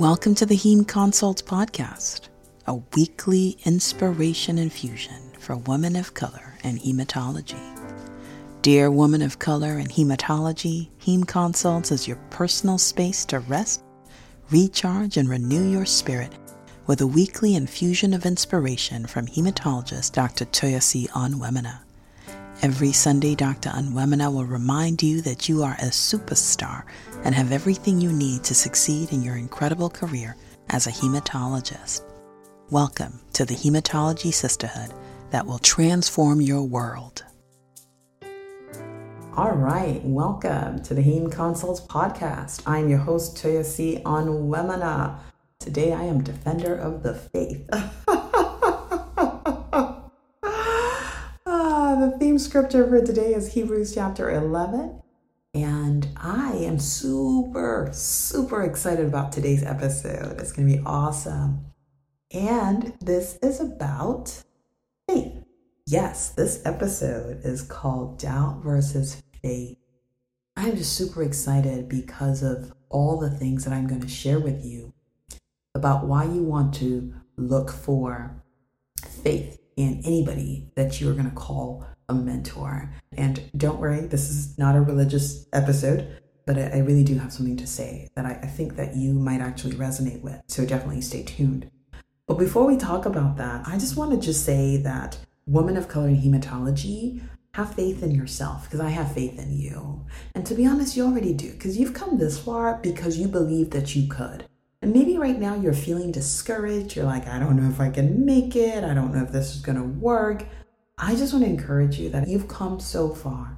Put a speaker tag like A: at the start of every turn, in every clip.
A: Welcome to the Heme Consults Podcast, a weekly inspiration infusion for women of color and hematology. Dear woman of color and hematology, Heme Consults is your personal space to rest, recharge, and renew your spirit with a weekly infusion of inspiration from hematologist Dr. Toyosi Onwuemene. Every Sunday, Dr. Onwuemene will remind you that you are a superstar and have everything you need to succeed in your incredible career as a hematologist. Welcome to the Hematology Sisterhood that will transform your world. All right, welcome to the Heme Consults podcast. I'm your host, Toyosi Onwuemene. Today I am defender of the faith. the theme scripture for today is Hebrews chapter 11. And I am super, super excited about today's episode. It's going to be awesome. And this is about faith. Yes, this episode is called Doubt versus Faith. I'm just super excited because of all the things that I'm going to share with you about why you want to look for faith in anybody that you're going to call a mentor. And don't worry, this is not a religious episode, but I, I really do have something to say that I, I think that you might actually resonate with. So definitely stay tuned. But before we talk about that, I just want to just say that women of color in hematology have faith in yourself because I have faith in you. And to be honest, you already do because you've come this far because you believe that you could. And maybe right now you're feeling discouraged. You're like, I don't know if I can make it. I don't know if this is going to work. I just want to encourage you that you've come so far.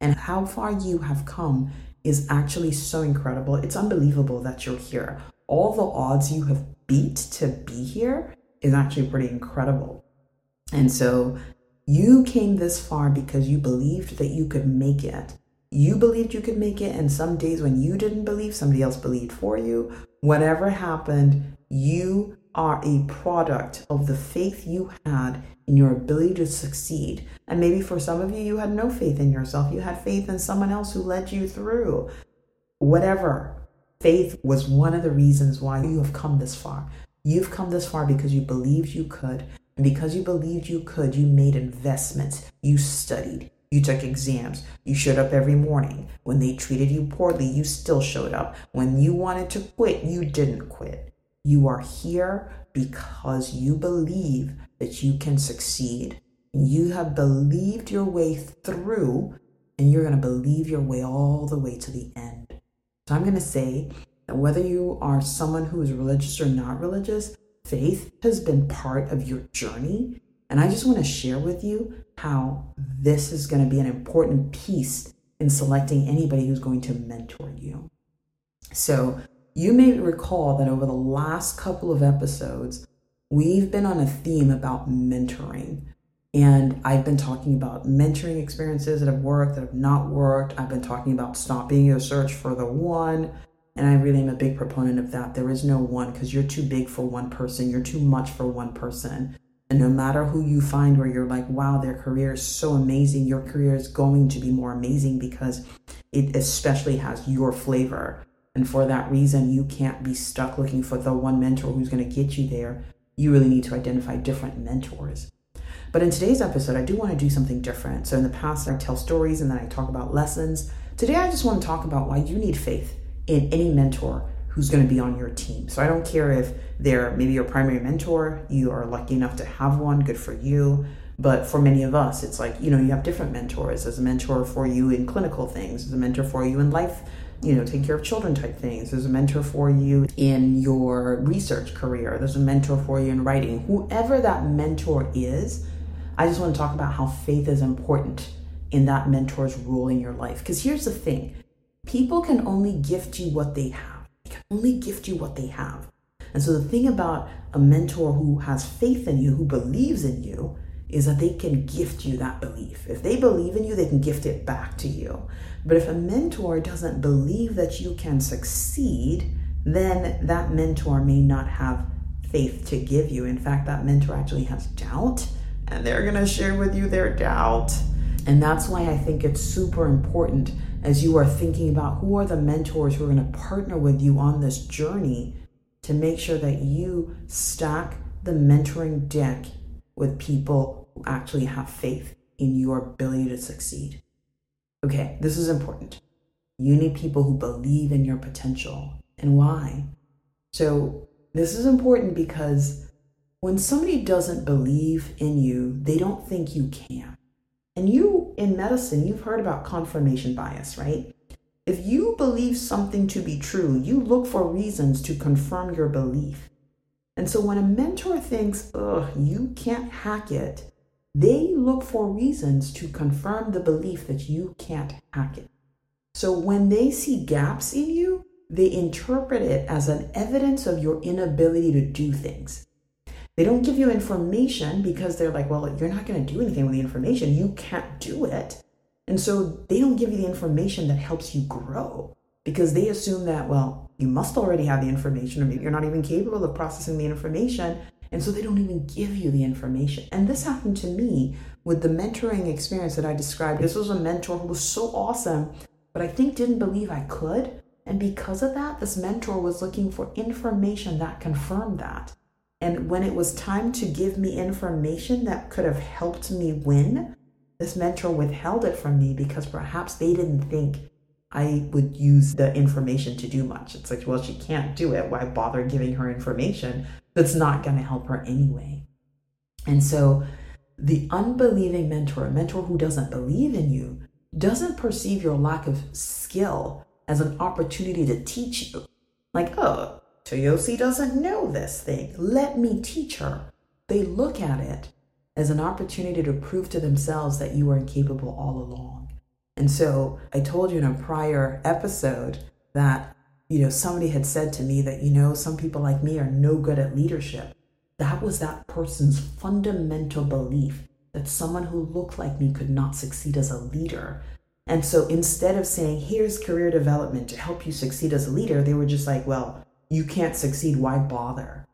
A: And how far you have come is actually so incredible. It's unbelievable that you're here. All the odds you have beat to be here is actually pretty incredible. And so you came this far because you believed that you could make it. You believed you could make it, and some days when you didn't believe, somebody else believed for you. Whatever happened, you are a product of the faith you had in your ability to succeed. And maybe for some of you, you had no faith in yourself. You had faith in someone else who led you through. Whatever. Faith was one of the reasons why you have come this far. You've come this far because you believed you could. And because you believed you could, you made investments. You studied. You took exams. You showed up every morning. When they treated you poorly, you still showed up. When you wanted to quit, you didn't quit. You are here because you believe that you can succeed. You have believed your way through, and you're going to believe your way all the way to the end. So I'm going to say that whether you are someone who is religious or not religious, faith has been part of your journey. And I just want to share with you how this is going to be an important piece in selecting anybody who's going to mentor you. So, you may recall that over the last couple of episodes, we've been on a theme about mentoring. And I've been talking about mentoring experiences that have worked, that have not worked. I've been talking about stop being your search for the one. And I really am a big proponent of that. There is no one because you're too big for one person, you're too much for one person. And no matter who you find where you're like, wow, their career is so amazing, your career is going to be more amazing because it especially has your flavor. And for that reason, you can't be stuck looking for the one mentor who's going to get you there. You really need to identify different mentors. But in today's episode, I do want to do something different. So in the past, I tell stories and then I talk about lessons. Today, I just want to talk about why you need faith in any mentor who's going to be on your team. So I don't care if they're maybe your primary mentor, you are lucky enough to have one, good for you. But for many of us, it's like, you know, you have different mentors. There's a mentor for you in clinical things, there's a mentor for you in life, you know, take care of children type things. There's a mentor for you in your research career, there's a mentor for you in writing. Whoever that mentor is, I just want to talk about how faith is important in that mentor's role in your life. Because here's the thing people can only gift you what they have they can only gift you what they have. And so the thing about a mentor who has faith in you, who believes in you, is that they can gift you that belief. If they believe in you, they can gift it back to you. But if a mentor doesn't believe that you can succeed, then that mentor may not have faith to give you. In fact, that mentor actually has doubt, and they're going to share with you their doubt. And that's why I think it's super important as you are thinking about who are the mentors who are going to partner with you on this journey to make sure that you stack the mentoring deck with people actually have faith in your ability to succeed. Okay, this is important. You need people who believe in your potential. And why? So, this is important because when somebody doesn't believe in you, they don't think you can. And you, in medicine, you've heard about confirmation bias, right? If you believe something to be true, you look for reasons to confirm your belief. And so when a mentor thinks, ugh, you can't hack it, they look for reasons to confirm the belief that you can't hack it. So when they see gaps in you, they interpret it as an evidence of your inability to do things. They don't give you information because they're like, well, you're not going to do anything with the information. You can't do it. And so they don't give you the information that helps you grow because they assume that, well, you must already have the information, or maybe you're not even capable of processing the information. And so they don't even give you the information. And this happened to me with the mentoring experience that I described. This was a mentor who was so awesome, but I think didn't believe I could. And because of that, this mentor was looking for information that confirmed that. And when it was time to give me information that could have helped me win, this mentor withheld it from me because perhaps they didn't think I would use the information to do much. It's like, well, she can't do it. Why bother giving her information that's not going to help her anyway? And so the unbelieving mentor, a mentor who doesn't believe in you, doesn't perceive your lack of skill as an opportunity to teach you. Like, oh, Toyosi doesn't know this thing. Let me teach her. They look at it as an opportunity to prove to themselves that you are incapable all along. And so I told you in a prior episode that, you know, somebody had said to me that, you know, some people like me are no good at leadership. That was that person's fundamental belief that someone who looked like me could not succeed as a leader. And so instead of saying, here's career development to help you succeed as a leader, they were just like, well, you can't succeed. Why bother?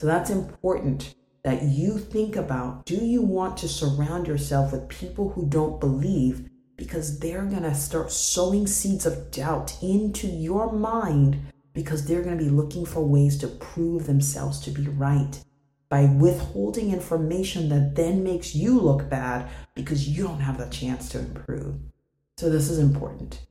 A: So that's important that you think about do you want to surround yourself with people who don't believe because they're going to start sowing seeds of doubt into your mind because they're going to be looking for ways to prove themselves to be right by withholding information that then makes you look bad because you don't have the chance to improve. So, this is important.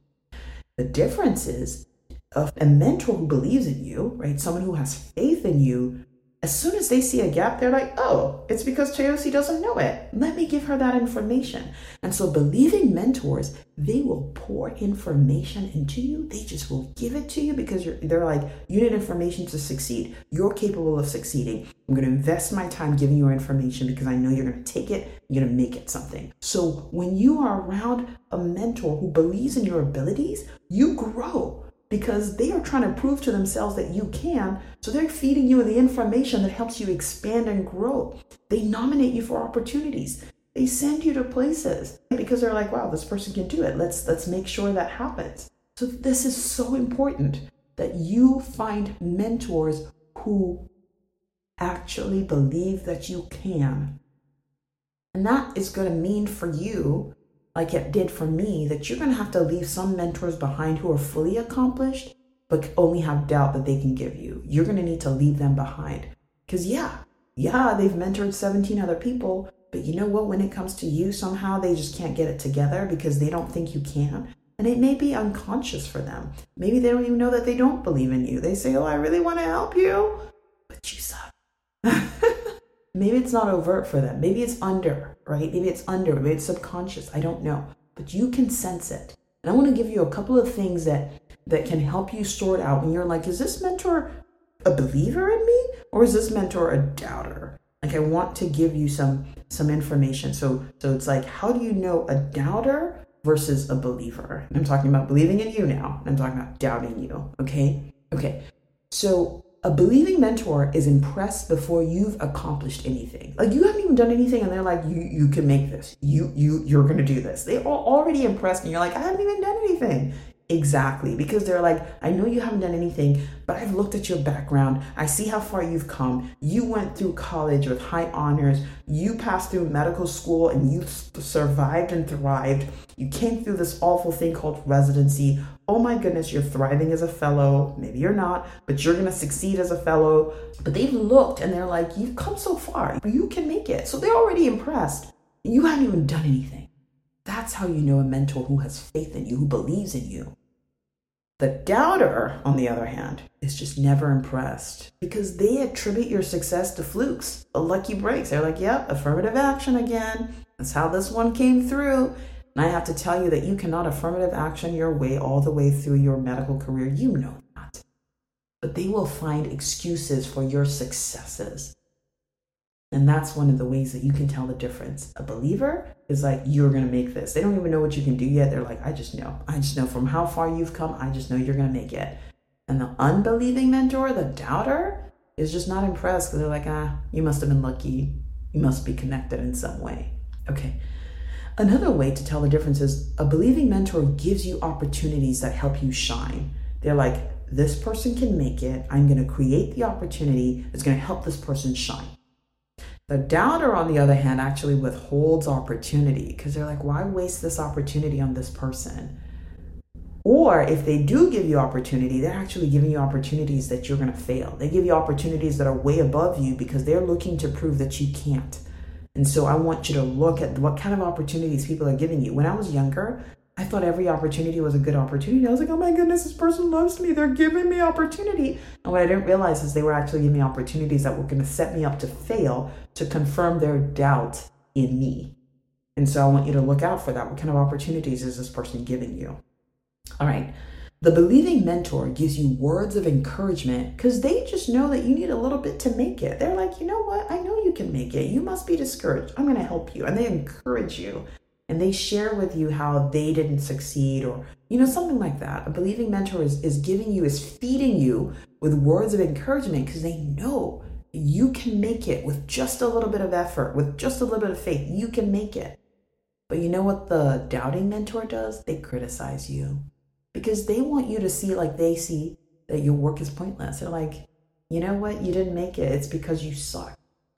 A: The difference is of a mentor who believes in you, right? Someone who has faith in you as soon as they see a gap, they're like, oh, it's because Toyosi doesn't know it. Let me give her that information. And so, believing mentors, they will pour information into you. They just will give it to you because they're like, you need information to succeed. You're capable of succeeding. I'm going to invest my time giving you information because I know you're going to take it, you're going to make it something. So, when you are around a mentor who believes in your abilities, you grow because they are trying to prove to themselves that you can. So they're feeding you the information that helps you expand and grow. They nominate you for opportunities. They send you to places because they're like, wow, this person can do it. Let's let's make sure that happens. So this is so important that you find mentors who actually believe that you can. And that is going to mean for you like it did for me, that you're going to have to leave some mentors behind who are fully accomplished, but only have doubt that they can give you. You're going to need to leave them behind. Because, yeah, yeah, they've mentored 17 other people, but you know what? When it comes to you, somehow they just can't get it together because they don't think you can. And it may be unconscious for them. Maybe they don't even know that they don't believe in you. They say, Oh, I really want to help you, but you suck. Maybe it's not overt for them. Maybe it's under, right? Maybe it's under, maybe it's subconscious. I don't know. But you can sense it. And I want to give you a couple of things that that can help you sort out when you're like, is this mentor a believer in me? Or is this mentor a doubter? Like I want to give you some some information. So so it's like, how do you know a doubter versus a believer? I'm talking about believing in you now. I'm talking about doubting you. Okay? Okay. So a believing mentor is impressed before you've accomplished anything. Like you haven't even done anything, and they're like, "You you can make this. You you you're gonna do this." They are already impressed, and you're like, "I haven't even done anything." Exactly, because they're like, I know you haven't done anything, but I've looked at your background. I see how far you've come. You went through college with high honors. You passed through medical school and you survived and thrived. You came through this awful thing called residency. Oh my goodness, you're thriving as a fellow. Maybe you're not, but you're going to succeed as a fellow. But they've looked and they're like, You've come so far. You can make it. So they're already impressed. You haven't even done anything. That's how you know a mentor who has faith in you, who believes in you. The doubter, on the other hand, is just never impressed because they attribute your success to flukes, A lucky breaks. They're like, yep, affirmative action again. That's how this one came through. And I have to tell you that you cannot affirmative action your way all the way through your medical career. You know that. But they will find excuses for your successes. And that's one of the ways that you can tell the difference. A believer is like, you're going to make this. They don't even know what you can do yet. They're like, I just know. I just know from how far you've come, I just know you're going to make it. And the unbelieving mentor, the doubter, is just not impressed because they're like, ah, you must have been lucky. You must be connected in some way. Okay. Another way to tell the difference is a believing mentor gives you opportunities that help you shine. They're like, this person can make it. I'm going to create the opportunity that's going to help this person shine. The doubter, on the other hand, actually withholds opportunity because they're like, why waste this opportunity on this person? Or if they do give you opportunity, they're actually giving you opportunities that you're going to fail. They give you opportunities that are way above you because they're looking to prove that you can't. And so I want you to look at what kind of opportunities people are giving you. When I was younger, I thought every opportunity was a good opportunity. I was like, oh my goodness, this person loves me. They're giving me opportunity. And what I didn't realize is they were actually giving me opportunities that were going to set me up to fail to confirm their doubt in me. And so I want you to look out for that. What kind of opportunities is this person giving you? All right. The believing mentor gives you words of encouragement because they just know that you need a little bit to make it. They're like, you know what? I know you can make it. You must be discouraged. I'm going to help you. And they encourage you and they share with you how they didn't succeed or you know something like that. A believing mentor is, is giving you is feeding you with words of encouragement because they know you can make it with just a little bit of effort with just a little bit of faith. You can make it. But you know what the doubting mentor does? They criticize you because they want you to see like they see that your work is pointless. They're like you know what? You didn't make it. It's because you suck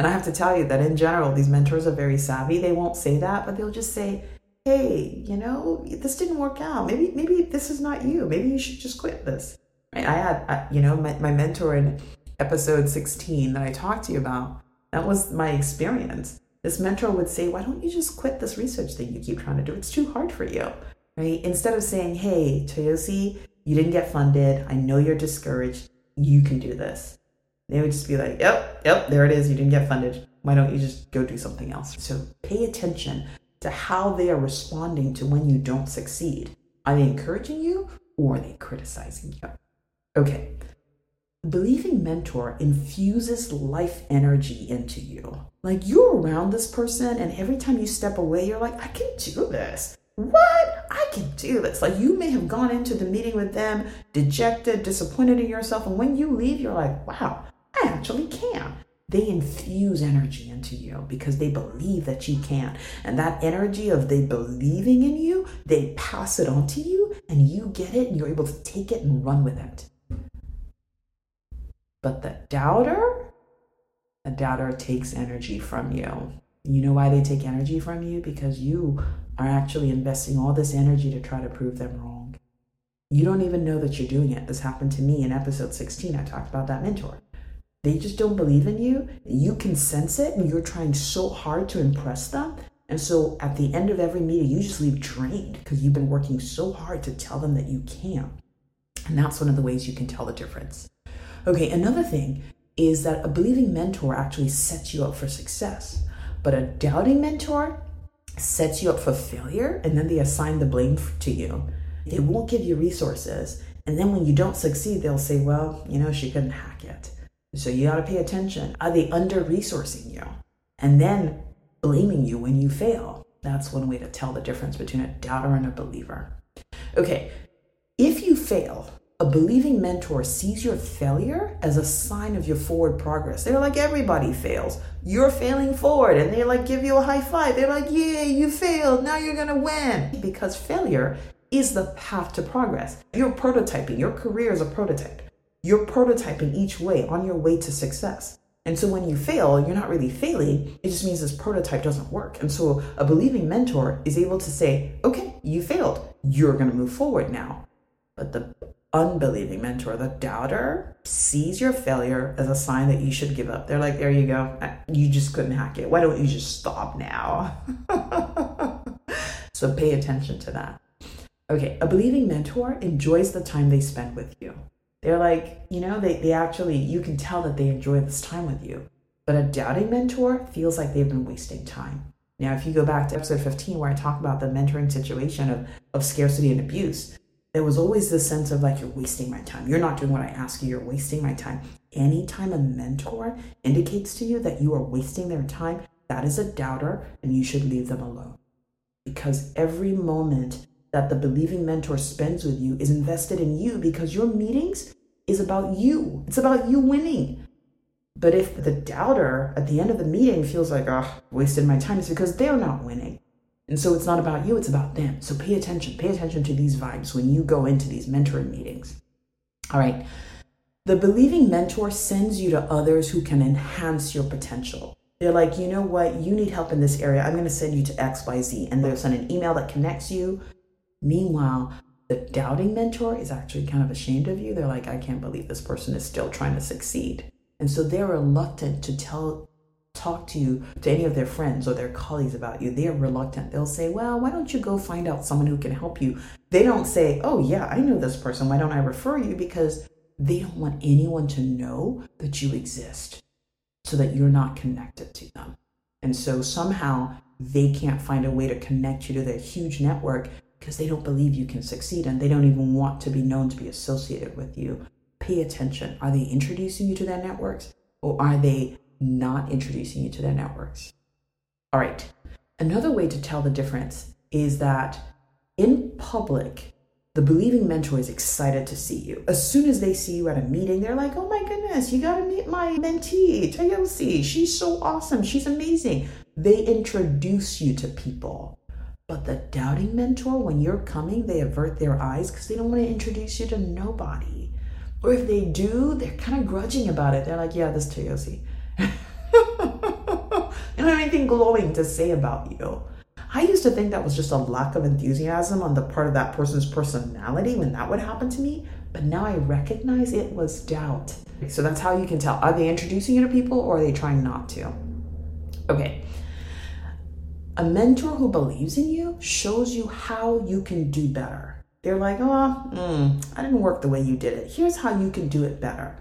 A: And I have to tell you that in general, these mentors are very savvy. They won't say that, but they'll just say, hey, you know, this didn't work out. Maybe, maybe this is not you. Maybe you should just quit this. Right? I had, you know, my, my mentor in episode 16 that I talked to you about, that was my experience. This mentor would say, why don't you just quit this research thing you keep trying to do? It's too hard for you, right? Instead of saying, hey, Toyosi, you didn't get funded. I know you're discouraged. You can do this. They would just be like, yep, yep, there it is. You didn't get funded. Why don't you just go do something else? So pay attention to how they are responding to when you don't succeed. Are they encouraging you or are they criticizing you? Okay. Believing mentor infuses life energy into you. Like you're around this person, and every time you step away, you're like, I can do this. What? I can do this. Like you may have gone into the meeting with them dejected, disappointed in yourself, and when you leave, you're like, wow, I actually can. They infuse energy into you because they believe that you can. And that energy of they believing in you, they pass it on to you and you get it and you're able to take it and run with it. But the doubter, the doubter takes energy from you. You know why they take energy from you? Because you are actually investing all this energy to try to prove them wrong. You don't even know that you're doing it. This happened to me in episode 16. I talked about that mentor. They just don't believe in you. You can sense it, and you're trying so hard to impress them. And so at the end of every meeting, you just leave drained because you've been working so hard to tell them that you can. And that's one of the ways you can tell the difference. Okay, another thing is that a believing mentor actually sets you up for success, but a doubting mentor sets you up for failure and then they assign the blame to you. They won't give you resources. And then when you don't succeed, they'll say, well, you know, she couldn't hack it. So you got to pay attention. Are they under resourcing you? And then blaming you when you fail. That's one way to tell the difference between a doubter and a believer. Okay, if you fail, A believing mentor sees your failure as a sign of your forward progress. They're like, everybody fails. You're failing forward. And they like give you a high five. They're like, yay, you failed. Now you're going to win. Because failure is the path to progress. You're prototyping. Your career is a prototype. You're prototyping each way on your way to success. And so when you fail, you're not really failing. It just means this prototype doesn't work. And so a believing mentor is able to say, okay, you failed. You're going to move forward now. But the unbelieving mentor, the doubter, sees your failure as a sign that you should give up. They're like, there you go. You just couldn't hack it. Why don't you just stop now? so pay attention to that. Okay, a believing mentor enjoys the time they spend with you. They're like, you know, they, they actually, you can tell that they enjoy this time with you. But a doubting mentor feels like they've been wasting time. Now, if you go back to episode 15, where I talk about the mentoring situation of, of scarcity and abuse, there was always this sense of like, you're wasting my time. You're not doing what I ask you. You're wasting my time. Anytime a mentor indicates to you that you are wasting their time, that is a doubter and you should leave them alone. Because every moment that the believing mentor spends with you is invested in you because your meetings is about you. It's about you winning. But if the doubter at the end of the meeting feels like, oh, wasted my time, it's because they're not winning. And so it's not about you, it's about them. So pay attention. Pay attention to these vibes when you go into these mentoring meetings. All right. The believing mentor sends you to others who can enhance your potential. They're like, you know what? You need help in this area. I'm going to send you to XYZ. And they'll send an email that connects you. Meanwhile, the doubting mentor is actually kind of ashamed of you. They're like, I can't believe this person is still trying to succeed. And so they're reluctant to tell talk to you to any of their friends or their colleagues about you. They're reluctant. They'll say well why don't you go find out someone who can help you? They don't say oh yeah i know this person. Why don't i refer you? Because they don't want anyone to know that you exist so that you're not connected to them. And so somehow they can't find a way to connect you to their huge network because they don't believe you can succeed and they don't even want to be known to be associated with you pay attention are they introducing you to their networks or are they not introducing you to their networks. All right. Another way to tell the difference is that in public, the believing mentor is excited to see you. As soon as they see you at a meeting, they're like, oh my goodness, you got to meet my mentee, Toyosi. She's so awesome. She's amazing. They introduce you to people. But the doubting mentor, when you're coming, they avert their eyes because they don't want to introduce you to nobody. Or if they do, they're kind of grudging about it. They're like, yeah, this Toyosi. don't have anything glowing to say about you. I used to think that was just a lack of enthusiasm on the part of that person's personality when that would happen to me, but now I recognize it was doubt. So that's how you can tell. Are they introducing you to people or are they trying not to? Okay. A mentor who believes in you shows you how you can do better. They're like, oh, mm, I didn't work the way you did it. Here's how you can do it better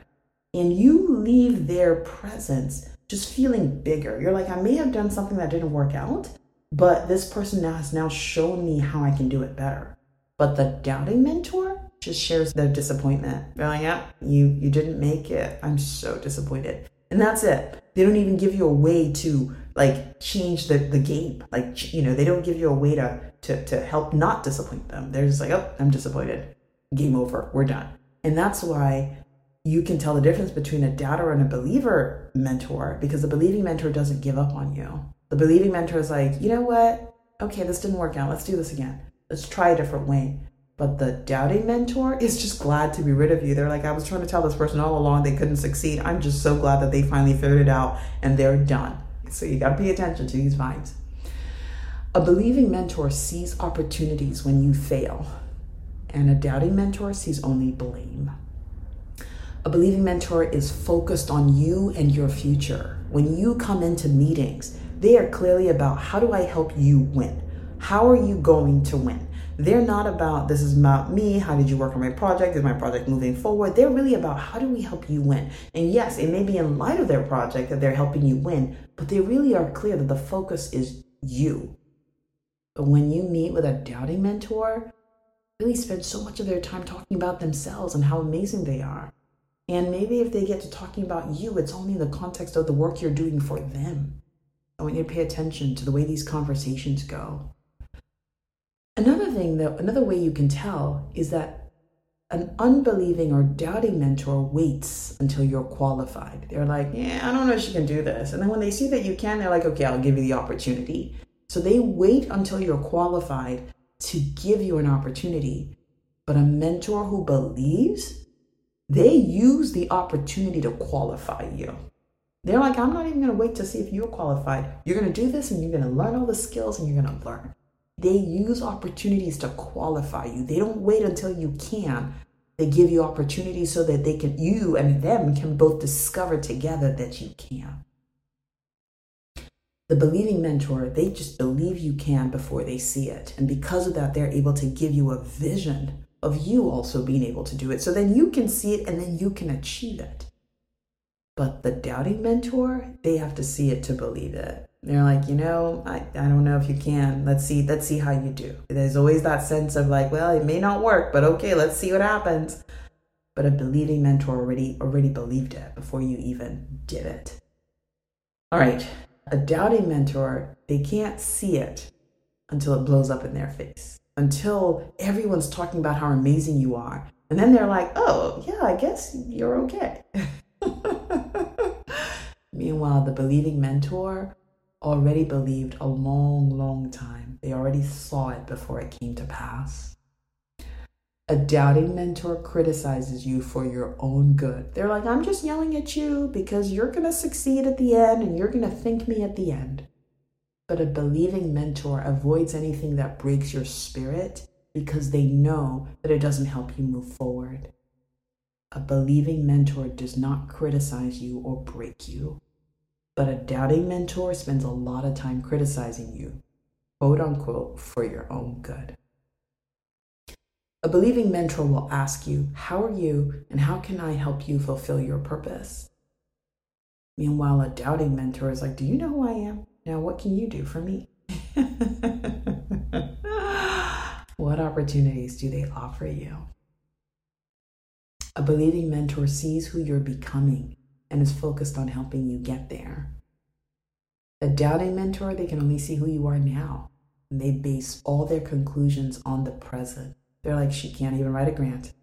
A: and you leave their presence just feeling bigger. You're like, I may have done something that didn't work out, but this person now has now shown me how I can do it better. But the doubting mentor just shares their disappointment. They're like, yeah, you you didn't make it. I'm so disappointed. And that's it. They don't even give you a way to like change the, the game. Like, you know, they don't give you a way to, to, to help not disappoint them. They're just like, oh, I'm disappointed. Game over. We're done. And that's why you can tell the difference between a doubter and a believer mentor because the believing mentor doesn't give up on you. The believing mentor is like, you know what? Okay, this didn't work out. Let's do this again. Let's try a different way. But the doubting mentor is just glad to be rid of you. They're like, I was trying to tell this person all along they couldn't succeed. I'm just so glad that they finally figured it out and they're done. So you got to pay attention to these vibes. A believing mentor sees opportunities when you fail, and a doubting mentor sees only blame. A believing mentor is focused on you and your future. When you come into meetings, they are clearly about how do I help you win? How are you going to win? They're not about this is about me. How did you work on my project? Is my project moving forward? They're really about how do we help you win? And yes, it may be in light of their project that they're helping you win, but they really are clear that the focus is you. But when you meet with a doubting mentor, really spend so much of their time talking about themselves and how amazing they are. And maybe if they get to talking about you, it's only in the context of the work you're doing for them. I want you to pay attention to the way these conversations go. Another thing that another way you can tell is that an unbelieving or doubting mentor waits until you're qualified. They're like, yeah, I don't know if she can do this. And then when they see that you can, they're like, okay, I'll give you the opportunity. So they wait until you're qualified to give you an opportunity. But a mentor who believes, they use the opportunity to qualify you. They're like, I'm not even going to wait to see if you're qualified. You're going to do this and you're going to learn all the skills and you're going to learn. They use opportunities to qualify you. They don't wait until you can. They give you opportunities so that they can, you and them can both discover together that you can. The believing mentor, they just believe you can before they see it. And because of that, they're able to give you a vision of you also being able to do it. So then you can see it and then you can achieve it. But the doubting mentor, they have to see it to believe it. They're like, you know, I, I don't know if you can. Let's see, let's see how you do. There's always that sense of like, well, it may not work, but okay, let's see what happens. But a believing mentor already already believed it before you even did it. All right. A doubting mentor, they can't see it until it blows up in their face. Until everyone's talking about how amazing you are. And then they're like, oh, yeah, I guess you're okay. Meanwhile, the believing mentor already believed a long, long time. They already saw it before it came to pass. A doubting mentor criticizes you for your own good. They're like, I'm just yelling at you because you're going to succeed at the end and you're going to thank me at the end. But a believing mentor avoids anything that breaks your spirit because they know that it doesn't help you move forward. A believing mentor does not criticize you or break you. But a doubting mentor spends a lot of time criticizing you, quote unquote, for your own good. A believing mentor will ask you, How are you and how can I help you fulfill your purpose? Meanwhile, a doubting mentor is like, Do you know who I am? Now, what can you do for me? what opportunities do they offer you? A believing mentor sees who you're becoming and is focused on helping you get there. A doubting mentor, they can only see who you are now. And they base all their conclusions on the present. They're like, she can't even write a grant.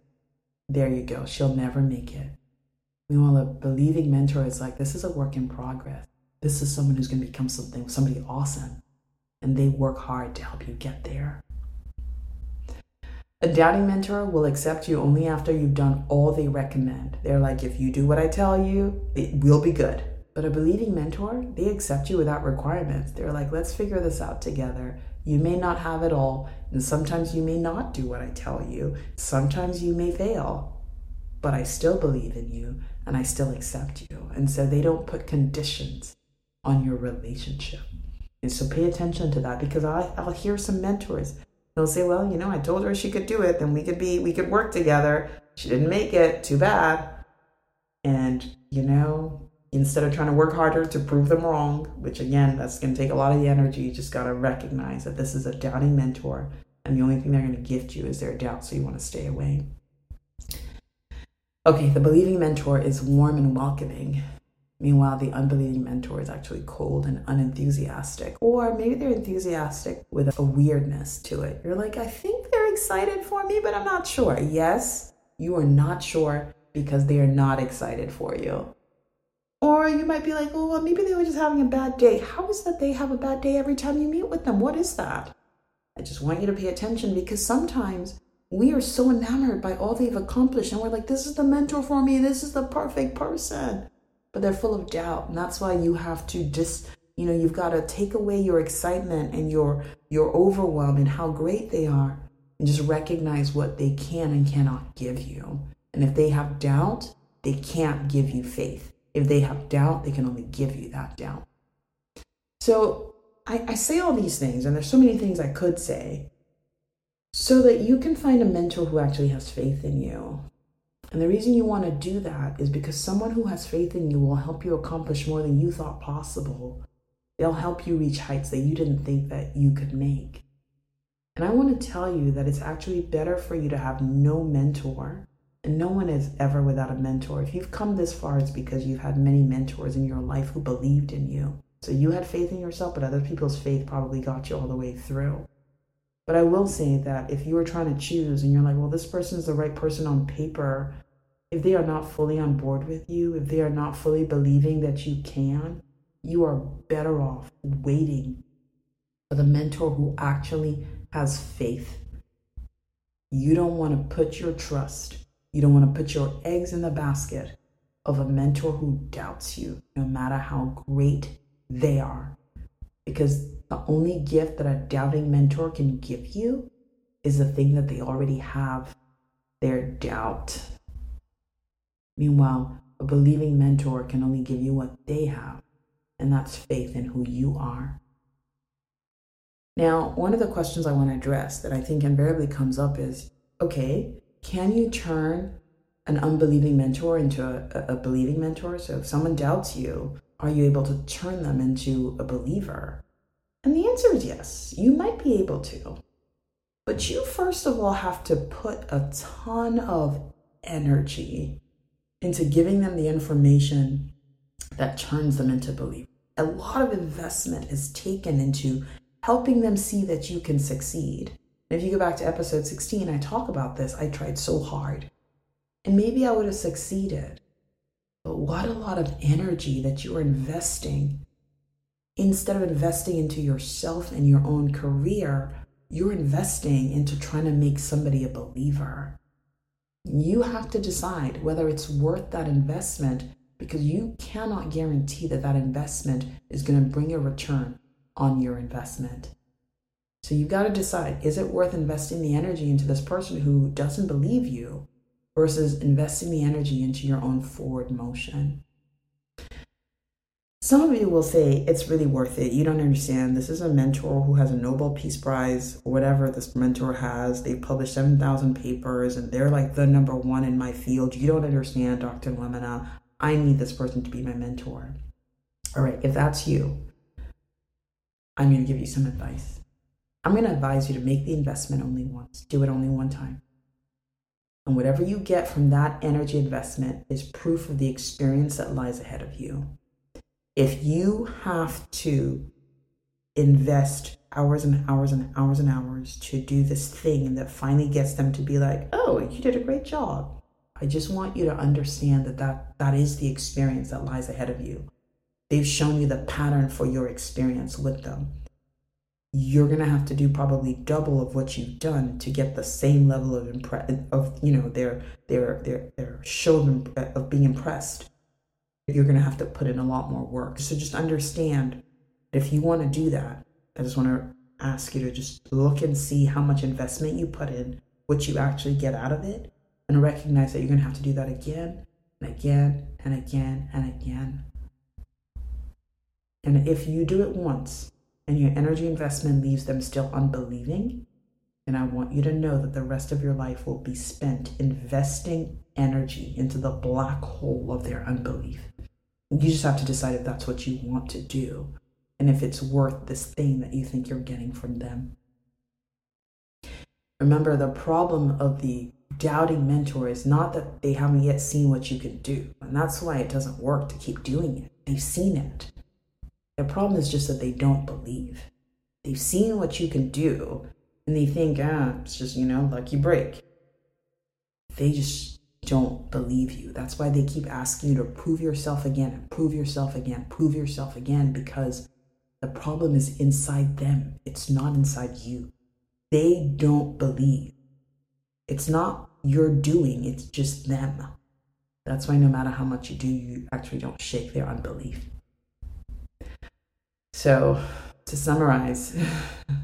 A: There you go. She'll never make it. Meanwhile, a believing mentor is like, this is a work in progress. This is someone who's going to become something, somebody awesome. And they work hard to help you get there. A doubting mentor will accept you only after you've done all they recommend. They're like, if you do what I tell you, it will be good. But a believing mentor, they accept you without requirements. They're like, let's figure this out together. You may not have it all, and sometimes you may not do what I tell you. Sometimes you may fail, but I still believe in you and I still accept you. And so they don't put conditions on your relationship. And so pay attention to that because I, I'll hear some mentors They'll say, well, you know, I told her she could do it, then we could be, we could work together. She didn't make it, too bad. And, you know, instead of trying to work harder to prove them wrong, which again, that's going to take a lot of the energy, you just got to recognize that this is a doubting mentor. And the only thing they're going to gift you is their doubt, so you want to stay away. Okay, the believing mentor is warm and welcoming. Meanwhile, the unbelieving mentor is actually cold and unenthusiastic, or maybe they're enthusiastic with a weirdness to it. You're like, I think they're excited for me, but I'm not sure. Yes, you are not sure because they are not excited for you. Or you might be like, oh, well, maybe they were just having a bad day. How is that they have a bad day every time you meet with them? What is that? I just want you to pay attention because sometimes we are so enamored by all they've accomplished and we're like, this is the mentor for me. This is the perfect person but they're full of doubt. And that's why you have to just, you know, you've got to take away your excitement and your your overwhelm and how great they are and just recognize what they can and cannot give you. And if they have doubt, they can't give you faith. If they have doubt, they can only give you that doubt. So I, I say all these things, and there's so many things I could say, so that you can find a mentor who actually has faith in you and the reason you want to do that is because someone who has faith in you will help you accomplish more than you thought possible. They'll help you reach heights that you didn't think that you could make. And I want to tell you that it's actually better for you to have no mentor. And no one is ever without a mentor. If you've come this far, it's because you've had many mentors in your life who believed in you. So you had faith in yourself, but other people's faith probably got you all the way through. But I will say that if you are trying to choose and you're like, well, this person is the right person on paper, if they are not fully on board with you, if they are not fully believing that you can, you are better off waiting for the mentor who actually has faith. You don't want to put your trust, you don't want to put your eggs in the basket of a mentor who doubts you, no matter how great they are. Because the only gift that a doubting mentor can give you is the thing that they already have their doubt. Meanwhile, a believing mentor can only give you what they have, and that's faith in who you are. Now, one of the questions I want to address that I think invariably comes up is okay, can you turn an unbelieving mentor into a, a, believing mentor? So if someone doubts you, are you able to turn them into a believer? And the answer is yes, you might be able to. But you first of all have to put a ton of energy into giving them the information that turns them into believers. A lot of investment is taken into helping them see that you can succeed. If you go back to episode 16, I talk about this. I tried so hard. And maybe I would have succeeded. But what a lot of energy that you are investing. Instead of investing into yourself and your own career, you're investing into trying to make somebody a believer. You have to decide whether it's worth that investment because you cannot guarantee that that investment is going to bring a return on your investment. So you've got to decide is it worth investing the energy into this person who doesn't believe you versus investing the energy into your own forward motion? Some of you will say it's really worth it. You don't understand. This is a mentor who has a Nobel Peace Prize or whatever this mentor has. They've published 7,000 papers and they're like the number one in my field. You don't understand, Dr. Lemina. I need this person to be my mentor. All right, if that's you, I'm going to give you some advice. I'm going to advise you to make the investment only once, do it only one time. And whatever you get from that energy investment is proof of the experience that lies ahead of you. If you have to invest hours and hours and hours and hours to do this thing and that finally gets them to be like, oh, you did a great job. I just want you to understand that that, that is the experience that lies ahead of you. They've shown you the pattern for your experience with them. You're gonna have to do probably double of what you've done to get the same level of impre- of you know their their their their show of being impressed. You're gonna have to put in a lot more work. So just understand if you want to do that, I just want to ask you to just look and see how much investment you put in, what you actually get out of it, and recognize that you're gonna have to do that again and again and again and again and if you do it once and your energy investment leaves them still unbelieving, then I want you to know that the rest of your life will be spent investing energy into the black hole of their unbelief. You just have to decide if that's what you want to do and if it's worth this thing that you think you're getting from them. Remember, the problem of the doubting mentor is not that they haven't yet seen what you can do. And that's why it doesn't work to keep doing it. They've seen it. The problem is just that they don't believe. They've seen what you can do and they think, ah, it's just, you know, lucky break. They just don't believe you. That's why they keep asking you to prove yourself again and prove yourself again, prove yourself again, because the problem is inside them. It's not inside you. They don't believe. It's not your doing, it's just them. That's why no matter how much you do, you actually don't shake their unbelief. So, to summarize,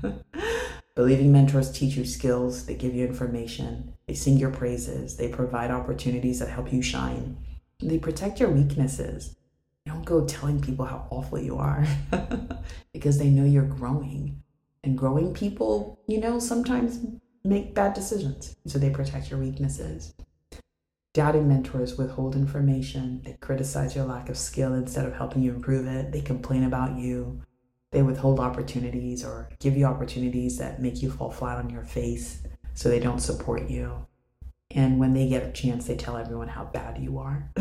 A: believing mentors teach you skills, they give you information, they sing your praises, they provide opportunities that help you shine, they protect your weaknesses. Don't go telling people how awful you are because they know you're growing. And growing people, you know, sometimes make bad decisions. So they protect your weaknesses. Doubting mentors withhold information. They criticize your lack of skill instead of helping you improve it. They complain about you. They withhold opportunities or give you opportunities that make you fall flat on your face so they don't support you. And when they get a chance, they tell everyone how bad you are.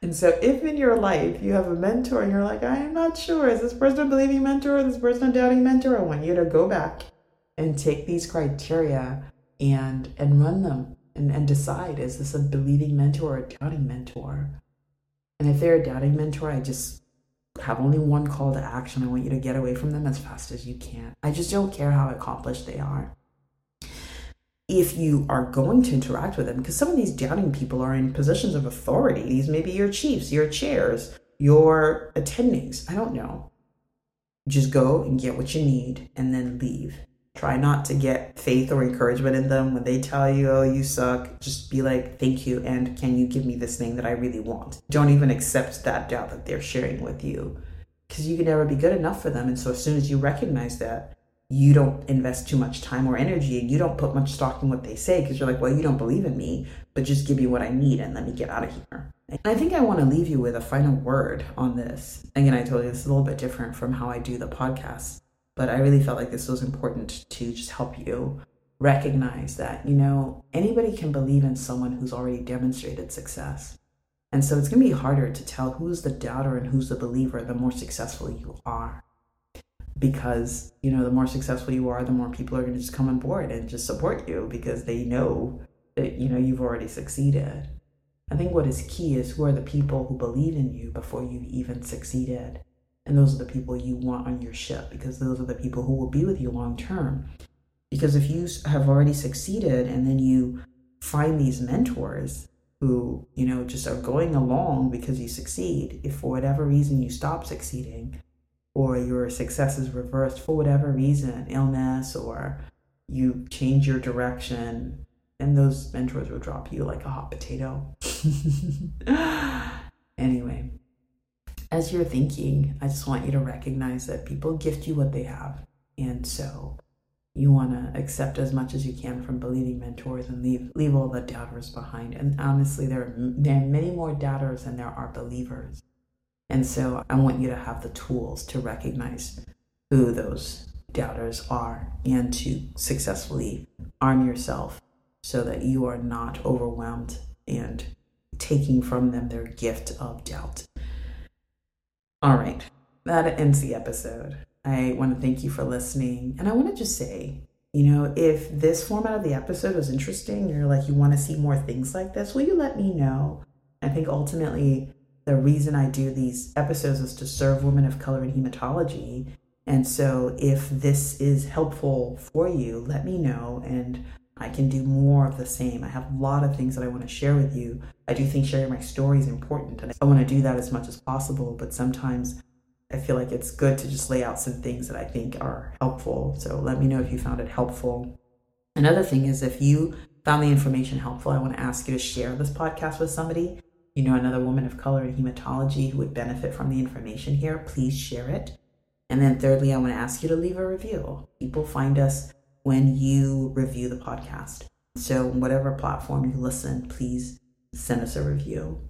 A: and so, if in your life you have a mentor and you're like, I'm not sure, is this person a believing mentor? Is this person a doubting mentor? I want you to go back and take these criteria and and run them and, and decide is this a believing mentor or a doubting mentor? And if they're a doubting mentor, I just have only one call to action. I want you to get away from them as fast as you can. I just don't care how accomplished they are. If you are going to interact with them, because some of these doubting people are in positions of authority, these may be your chiefs, your chairs, your attendings. I don't know. Just go and get what you need and then leave. Try not to get faith or encouragement in them when they tell you, oh, you suck. Just be like, thank you. And can you give me this thing that I really want? Don't even accept that doubt that they're sharing with you because you can never be good enough for them. And so as soon as you recognize that, you don't invest too much time or energy and you don't put much stock in what they say because you're like, well, you don't believe in me, but just give me what I need and let me get out of here. And I think I want to leave you with a final word on this. Again, I told you this is a little bit different from how I do the podcast but I really felt like this was important to just help you recognize that, you know, anybody can believe in someone who's already demonstrated success. And so it's going to be harder to tell who's the doubter and who's the believer the more successful you are. Because, you know, the more successful you are, the more people are going to just come on board and just support you because they know that, you know, you've already succeeded. I think what is key is who are the people who believe in you before you've even succeeded. And those are the people you want on your ship because those are the people who will be with you long term. Because if you have already succeeded and then you find these mentors who, you know, just are going along because you succeed, if for whatever reason you stop succeeding or your success is reversed for whatever reason, illness or you change your direction, and those mentors will drop you like a hot potato. anyway, as you're thinking, I just want you to recognize that people gift you what they have. And so you want to accept as much as you can from believing mentors and leave leave all the doubters behind. And honestly, there are, there are many more doubters than there are believers. And so I want you to have the tools to recognize who those doubters are and to successfully arm yourself so that you are not overwhelmed and taking from them their gift of doubt. All right, that ends the episode. I want to thank you for listening. And I want to just say, you know, if this format of the episode was interesting, you're like, you want to see more things like this, will you let me know? I think ultimately, the reason I do these episodes is to serve women of color in hematology. And so, if this is helpful for you, let me know and I can do more of the same. I have a lot of things that I want to share with you I do think sharing my story is important and I want to do that as much as possible, but sometimes I feel like it's good to just lay out some things that I think are helpful. So let me know if you found it helpful. Another thing is if you found the information helpful, I want to ask you to share this podcast with somebody. You know, another woman of color in hematology who would benefit from the information here, please share it. And then thirdly, I want to ask you to leave a review. People find us when you review the podcast. So, whatever platform you listen, please send us a review.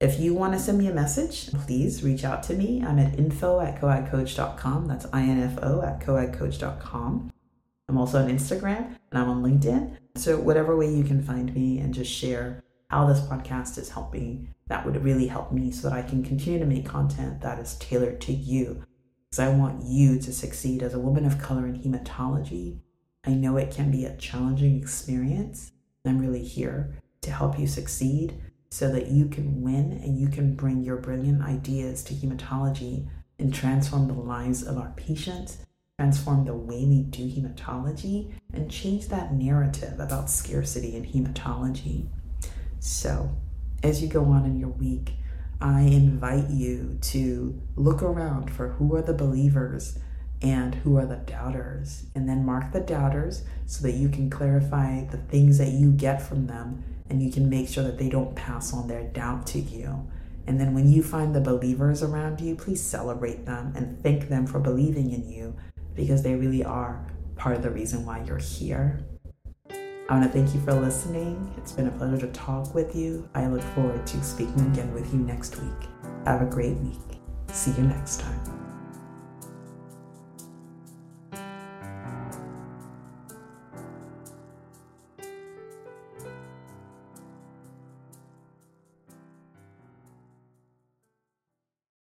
A: If you want to send me a message, please reach out to me. I'm at info at coagcoach.com. That's info at coagcoach.com. I'm also on Instagram and I'm on LinkedIn. So, whatever way you can find me and just share how this podcast is helping, that would really help me so that I can continue to make content that is tailored to you. Because I want you to succeed as a woman of color in hematology. I know it can be a challenging experience. I'm really here to help you succeed so that you can win and you can bring your brilliant ideas to hematology and transform the lives of our patients, transform the way we do hematology, and change that narrative about scarcity in hematology. So, as you go on in your week, I invite you to look around for who are the believers and who are the doubters, and then mark the doubters so that you can clarify the things that you get from them and you can make sure that they don't pass on their doubt to you. And then when you find the believers around you, please celebrate them and thank them for believing in you because they really are part of the reason why you're here. I want to thank you for listening. It's been a pleasure to talk with you. I look forward to speaking again with you next week. Have a great week. See you next time.